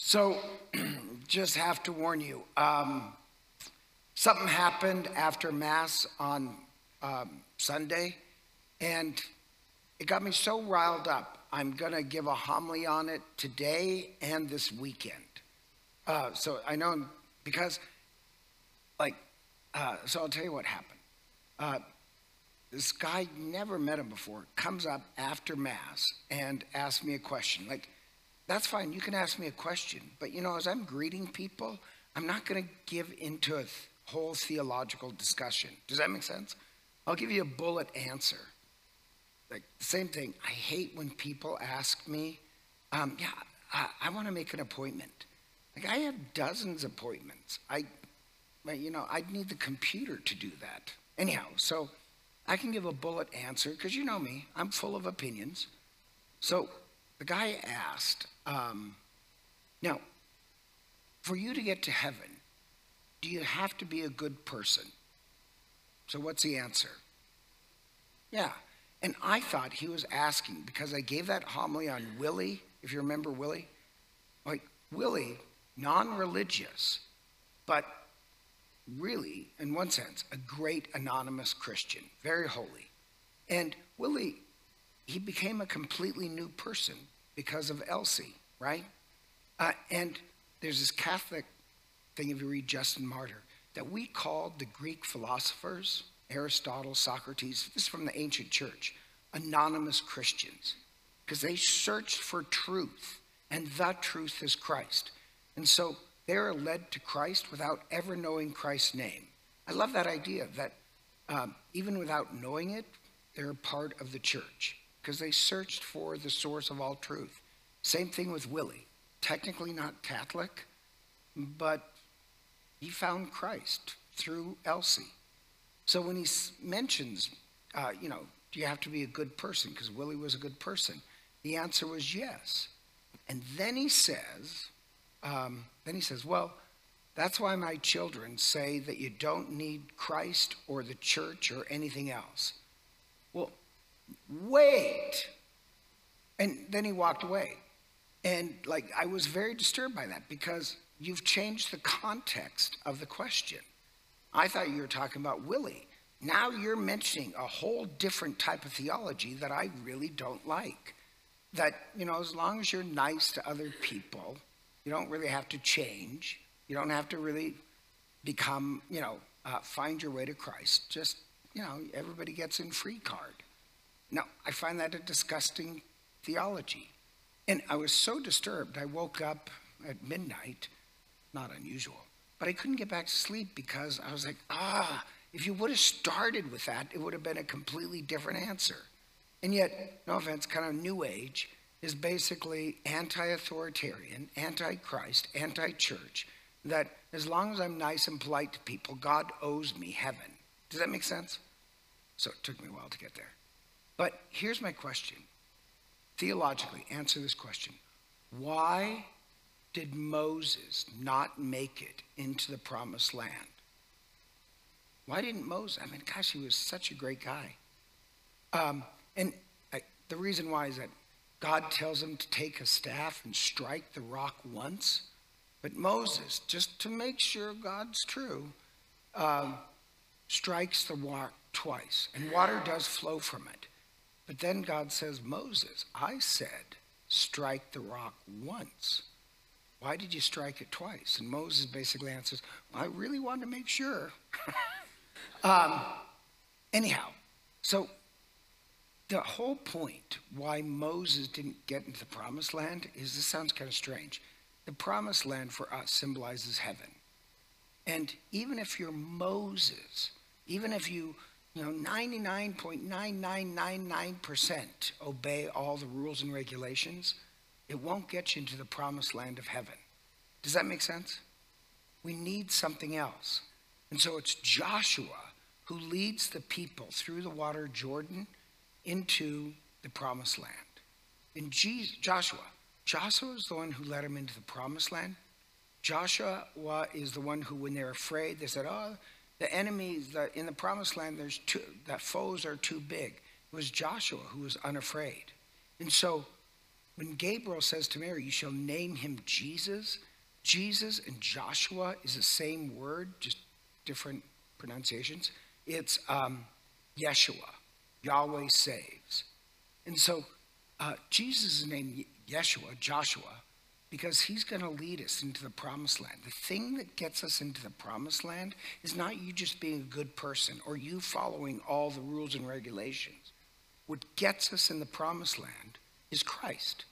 So, just have to warn you. Um, something happened after Mass on um, Sunday, and it got me so riled up. I'm going to give a homily on it today and this weekend. Uh, so, I know because, like, uh, so I'll tell you what happened. Uh, this guy never met him before comes up after mass and asks me a question like that's fine. You can ask me a question. But you know, as I'm greeting people, I'm not going to give into a th- whole theological discussion. Does that make sense? I'll give you a bullet answer. Like, same thing. I hate when people ask me, um, yeah, I, I want to make an appointment. Like, I have dozens of appointments. I, you know, I'd need the computer to do that. Anyhow, so I can give a bullet answer because you know me, I'm full of opinions. So the guy asked, um, now, for you to get to heaven, do you have to be a good person? So, what's the answer? Yeah. And I thought he was asking because I gave that homily on Willie, if you remember Willie. Like, Willie, non religious, but really, in one sense, a great anonymous Christian, very holy. And Willie, he became a completely new person because of Elsie right? Uh, and there's this Catholic thing, if you read Justin Martyr, that we called the Greek philosophers, Aristotle, Socrates, this is from the ancient church, anonymous Christians, because they searched for truth, and the truth is Christ. And so they are led to Christ without ever knowing Christ's name. I love that idea that um, even without knowing it, they're part of the church because they searched for the source of all truth. Same thing with Willie. Technically not Catholic, but he found Christ through Elsie. So when he mentions, uh, you know, do you have to be a good person? Because Willie was a good person. The answer was yes. And then he says, um, then he says, well, that's why my children say that you don't need Christ or the church or anything else. Well, wait. And then he walked away. And like, I was very disturbed by that because you've changed the context of the question. I thought you were talking about Willie. Now you're mentioning a whole different type of theology that I really don't like. That, you know, as long as you're nice to other people, you don't really have to change. You don't have to really become, you know, uh, find your way to Christ. Just, you know, everybody gets in free card. No, I find that a disgusting theology. And I was so disturbed, I woke up at midnight, not unusual, but I couldn't get back to sleep because I was like, ah, if you would have started with that, it would have been a completely different answer. And yet, no offense, kind of new age is basically anti authoritarian, anti Christ, anti church, that as long as I'm nice and polite to people, God owes me heaven. Does that make sense? So it took me a while to get there. But here's my question theologically answer this question Why did Moses not make it into the promised land? Why didn't Moses? I mean, gosh, he was such a great guy. Um, and I, the reason why is that God tells him to take a staff and strike the rock once. But Moses, just to make sure God's true, um, strikes the rock twice. And water does flow from it. But then God says, Moses, I said, strike the rock once. Why did you strike it twice? And Moses basically answers, well, I really wanted to make sure. um, anyhow, so the whole point why Moses didn't get into the promised land is this sounds kind of strange. The promised land for us symbolizes heaven. And even if you're Moses, even if you you know, 99.9999% obey all the rules and regulations, it won't get you into the promised land of heaven. Does that make sense? We need something else. And so it's Joshua who leads the people through the water Jordan into the promised land. And Jesus, Joshua, Joshua is the one who led them into the promised land. Joshua is the one who, when they're afraid, they said, Oh, the enemies in the promised land there's two that foes are too big it was joshua who was unafraid and so when Gabriel says to Mary, You shall name him Jesus, Jesus and Joshua is the same word, just different pronunciations. It's um, Yeshua, Yahweh saves. And so uh, Jesus is named Yeshua, Joshua, because he's going to lead us into the promised land. The thing that gets us into the promised land is not you just being a good person or you following all the rules and regulations. What gets us in the promised land is Christ.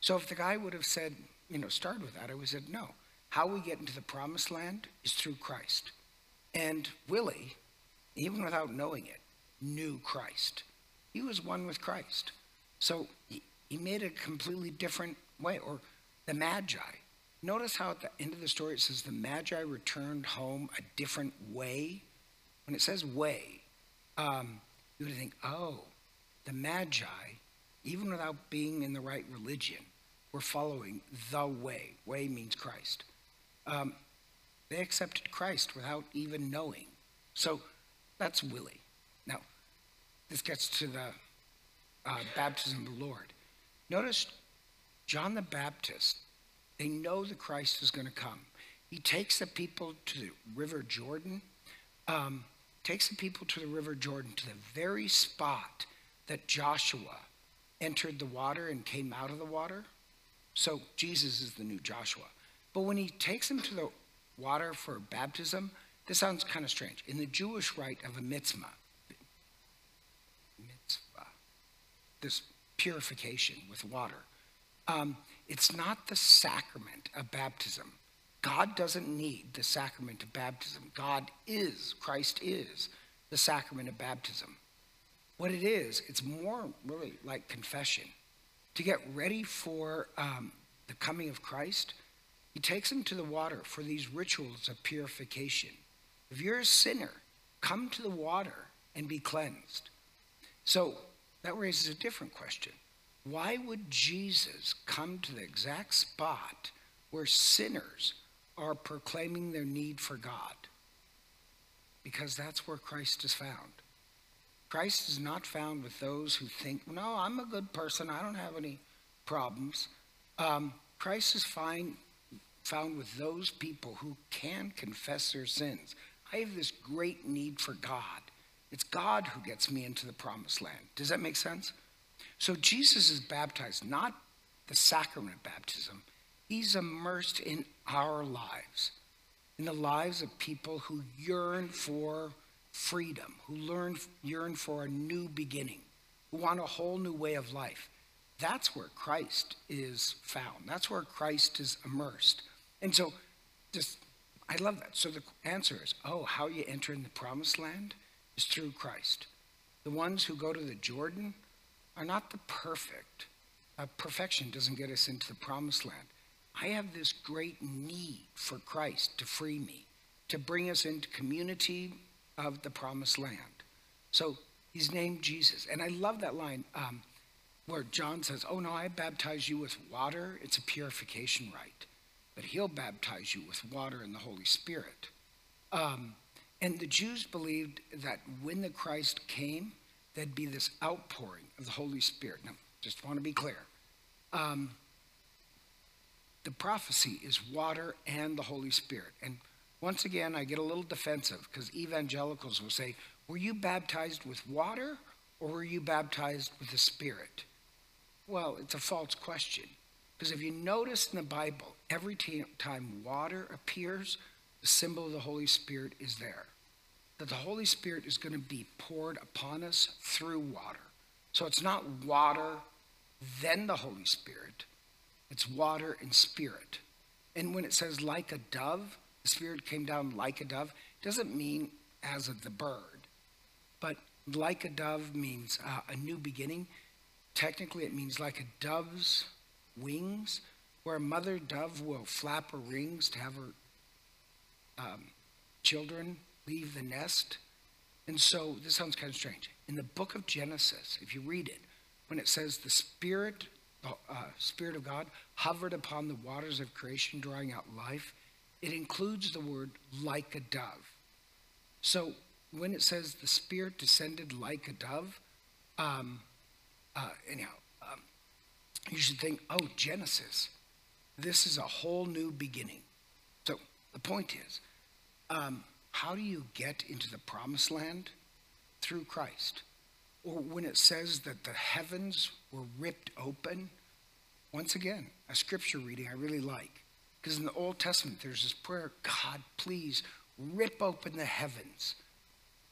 So if the guy would have said, you know, start with that, I would have said, no. How we get into the promised land is through Christ. And Willie, even without knowing it, knew Christ. He was one with Christ. So he, he made a completely different way. Or the Magi. Notice how at the end of the story it says the Magi returned home a different way. When it says way, um, you would think, oh, the Magi, even without being in the right religion, were following the way. Way means Christ. Um, they accepted Christ without even knowing. So that's Willie. Now, this gets to the uh, baptism of the Lord. Notice John the Baptist, they know the Christ is going to come. He takes the people to the River Jordan, um, takes the people to the River Jordan, to the very spot that Joshua entered the water and came out of the water. So Jesus is the new Joshua. But when he takes them to the water for baptism, this sounds kind of strange. In the Jewish rite of a mikvah, mikvah, this purification with water, um, it's not the sacrament of baptism. God doesn't need the sacrament of baptism. God is, Christ is the sacrament of baptism. What it is, it's more really like confession. To get ready for um, the coming of Christ, he takes them to the water for these rituals of purification. If you're a sinner, come to the water and be cleansed. So that raises a different question. Why would Jesus come to the exact spot where sinners are proclaiming their need for God? Because that's where Christ is found. Christ is not found with those who think, no, I'm a good person, I don't have any problems. Um, Christ is found with those people who can confess their sins. I have this great need for God. It's God who gets me into the promised land. Does that make sense? So Jesus is baptized, not the sacrament of baptism. He's immersed in our lives, in the lives of people who yearn for freedom, who learn, yearn for a new beginning, who want a whole new way of life. That's where Christ is found. That's where Christ is immersed. And so, just, I love that. So the answer is oh, how you enter in the promised land is through Christ. The ones who go to the Jordan are not the perfect. Uh, perfection doesn't get us into the promised land. I have this great need for Christ to free me, to bring us into community of the promised land. So he's named Jesus. And I love that line um, where John says, Oh, no, I baptize you with water. It's a purification rite but he'll baptize you with water and the Holy Spirit. Um, and the Jews believed that when the Christ came, there'd be this outpouring of the Holy Spirit. Now, just want to be clear. Um, the prophecy is water and the Holy Spirit. And once again, I get a little defensive because evangelicals will say, Were you baptized with water or were you baptized with the Spirit? Well, it's a false question. Because if you notice in the Bible, every time water appears, the symbol of the Holy Spirit is there. That the Holy Spirit is going to be poured upon us through water. So it's not water, then the Holy Spirit. It's water and spirit. And when it says like a dove, the Spirit came down like a dove, doesn't mean as of the bird. But like a dove means uh, a new beginning. Technically, it means like a dove's wings, where a mother dove will flap her wings to have her um, children leave the nest. And so this sounds kind of strange. In the book of Genesis, if you read it, when it says the Spirit, the uh, Spirit of God hovered upon the waters of creation, drawing out life, it includes the word like a dove. So when it says the Spirit descended like a dove, um, uh, anyhow, you should think, oh, Genesis, this is a whole new beginning. So the point is, um, how do you get into the promised land? Through Christ. Or when it says that the heavens were ripped open, once again, a scripture reading I really like. Because in the Old Testament, there's this prayer God, please rip open the heavens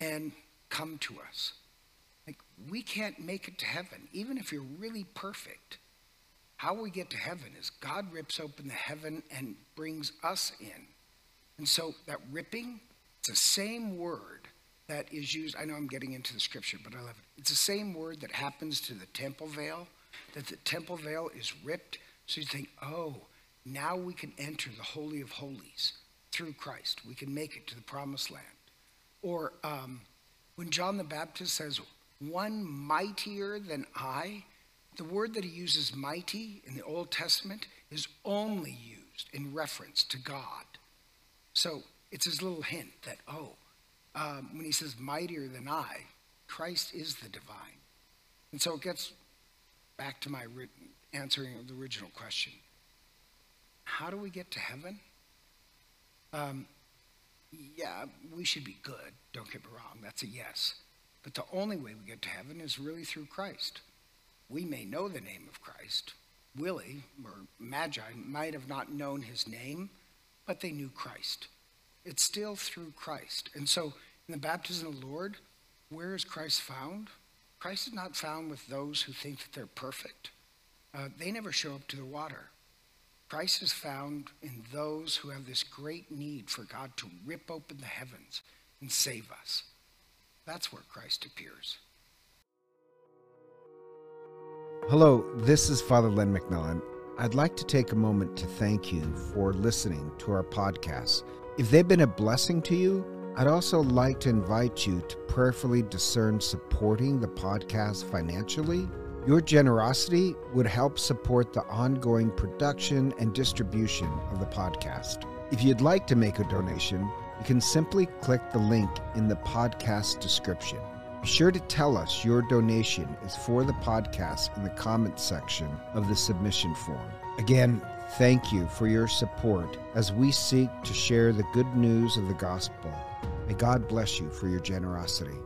and come to us. Like, we can't make it to heaven, even if you're really perfect. How we get to heaven is God rips open the heaven and brings us in. And so that ripping, it's the same word that is used. I know I'm getting into the scripture, but I love it. It's the same word that happens to the temple veil, that the temple veil is ripped. So you think, oh, now we can enter the Holy of Holies through Christ. We can make it to the promised land. Or um, when John the Baptist says, one mightier than I, the word that he uses, mighty, in the Old Testament is only used in reference to God. So it's his little hint that, oh, um, when he says mightier than I, Christ is the divine. And so it gets back to my answering of the original question. How do we get to heaven? Um, yeah, we should be good. Don't get me wrong. That's a yes. But the only way we get to heaven is really through Christ. We may know the name of Christ. Willie or Magi might have not known his name, but they knew Christ. It's still through Christ. And so in the baptism of the Lord, where is Christ found? Christ is not found with those who think that they're perfect. Uh, they never show up to the water. Christ is found in those who have this great need for God to rip open the heavens and save us. That's where Christ appears. Hello, this is Father Len McMillan. I'd like to take a moment to thank you for listening to our podcast. If they've been a blessing to you, I'd also like to invite you to prayerfully discern supporting the podcast financially. Your generosity would help support the ongoing production and distribution of the podcast. If you'd like to make a donation, you can simply click the link in the podcast description. Be sure to tell us your donation is for the podcast in the comments section of the submission form. Again, thank you for your support as we seek to share the good news of the gospel. May God bless you for your generosity.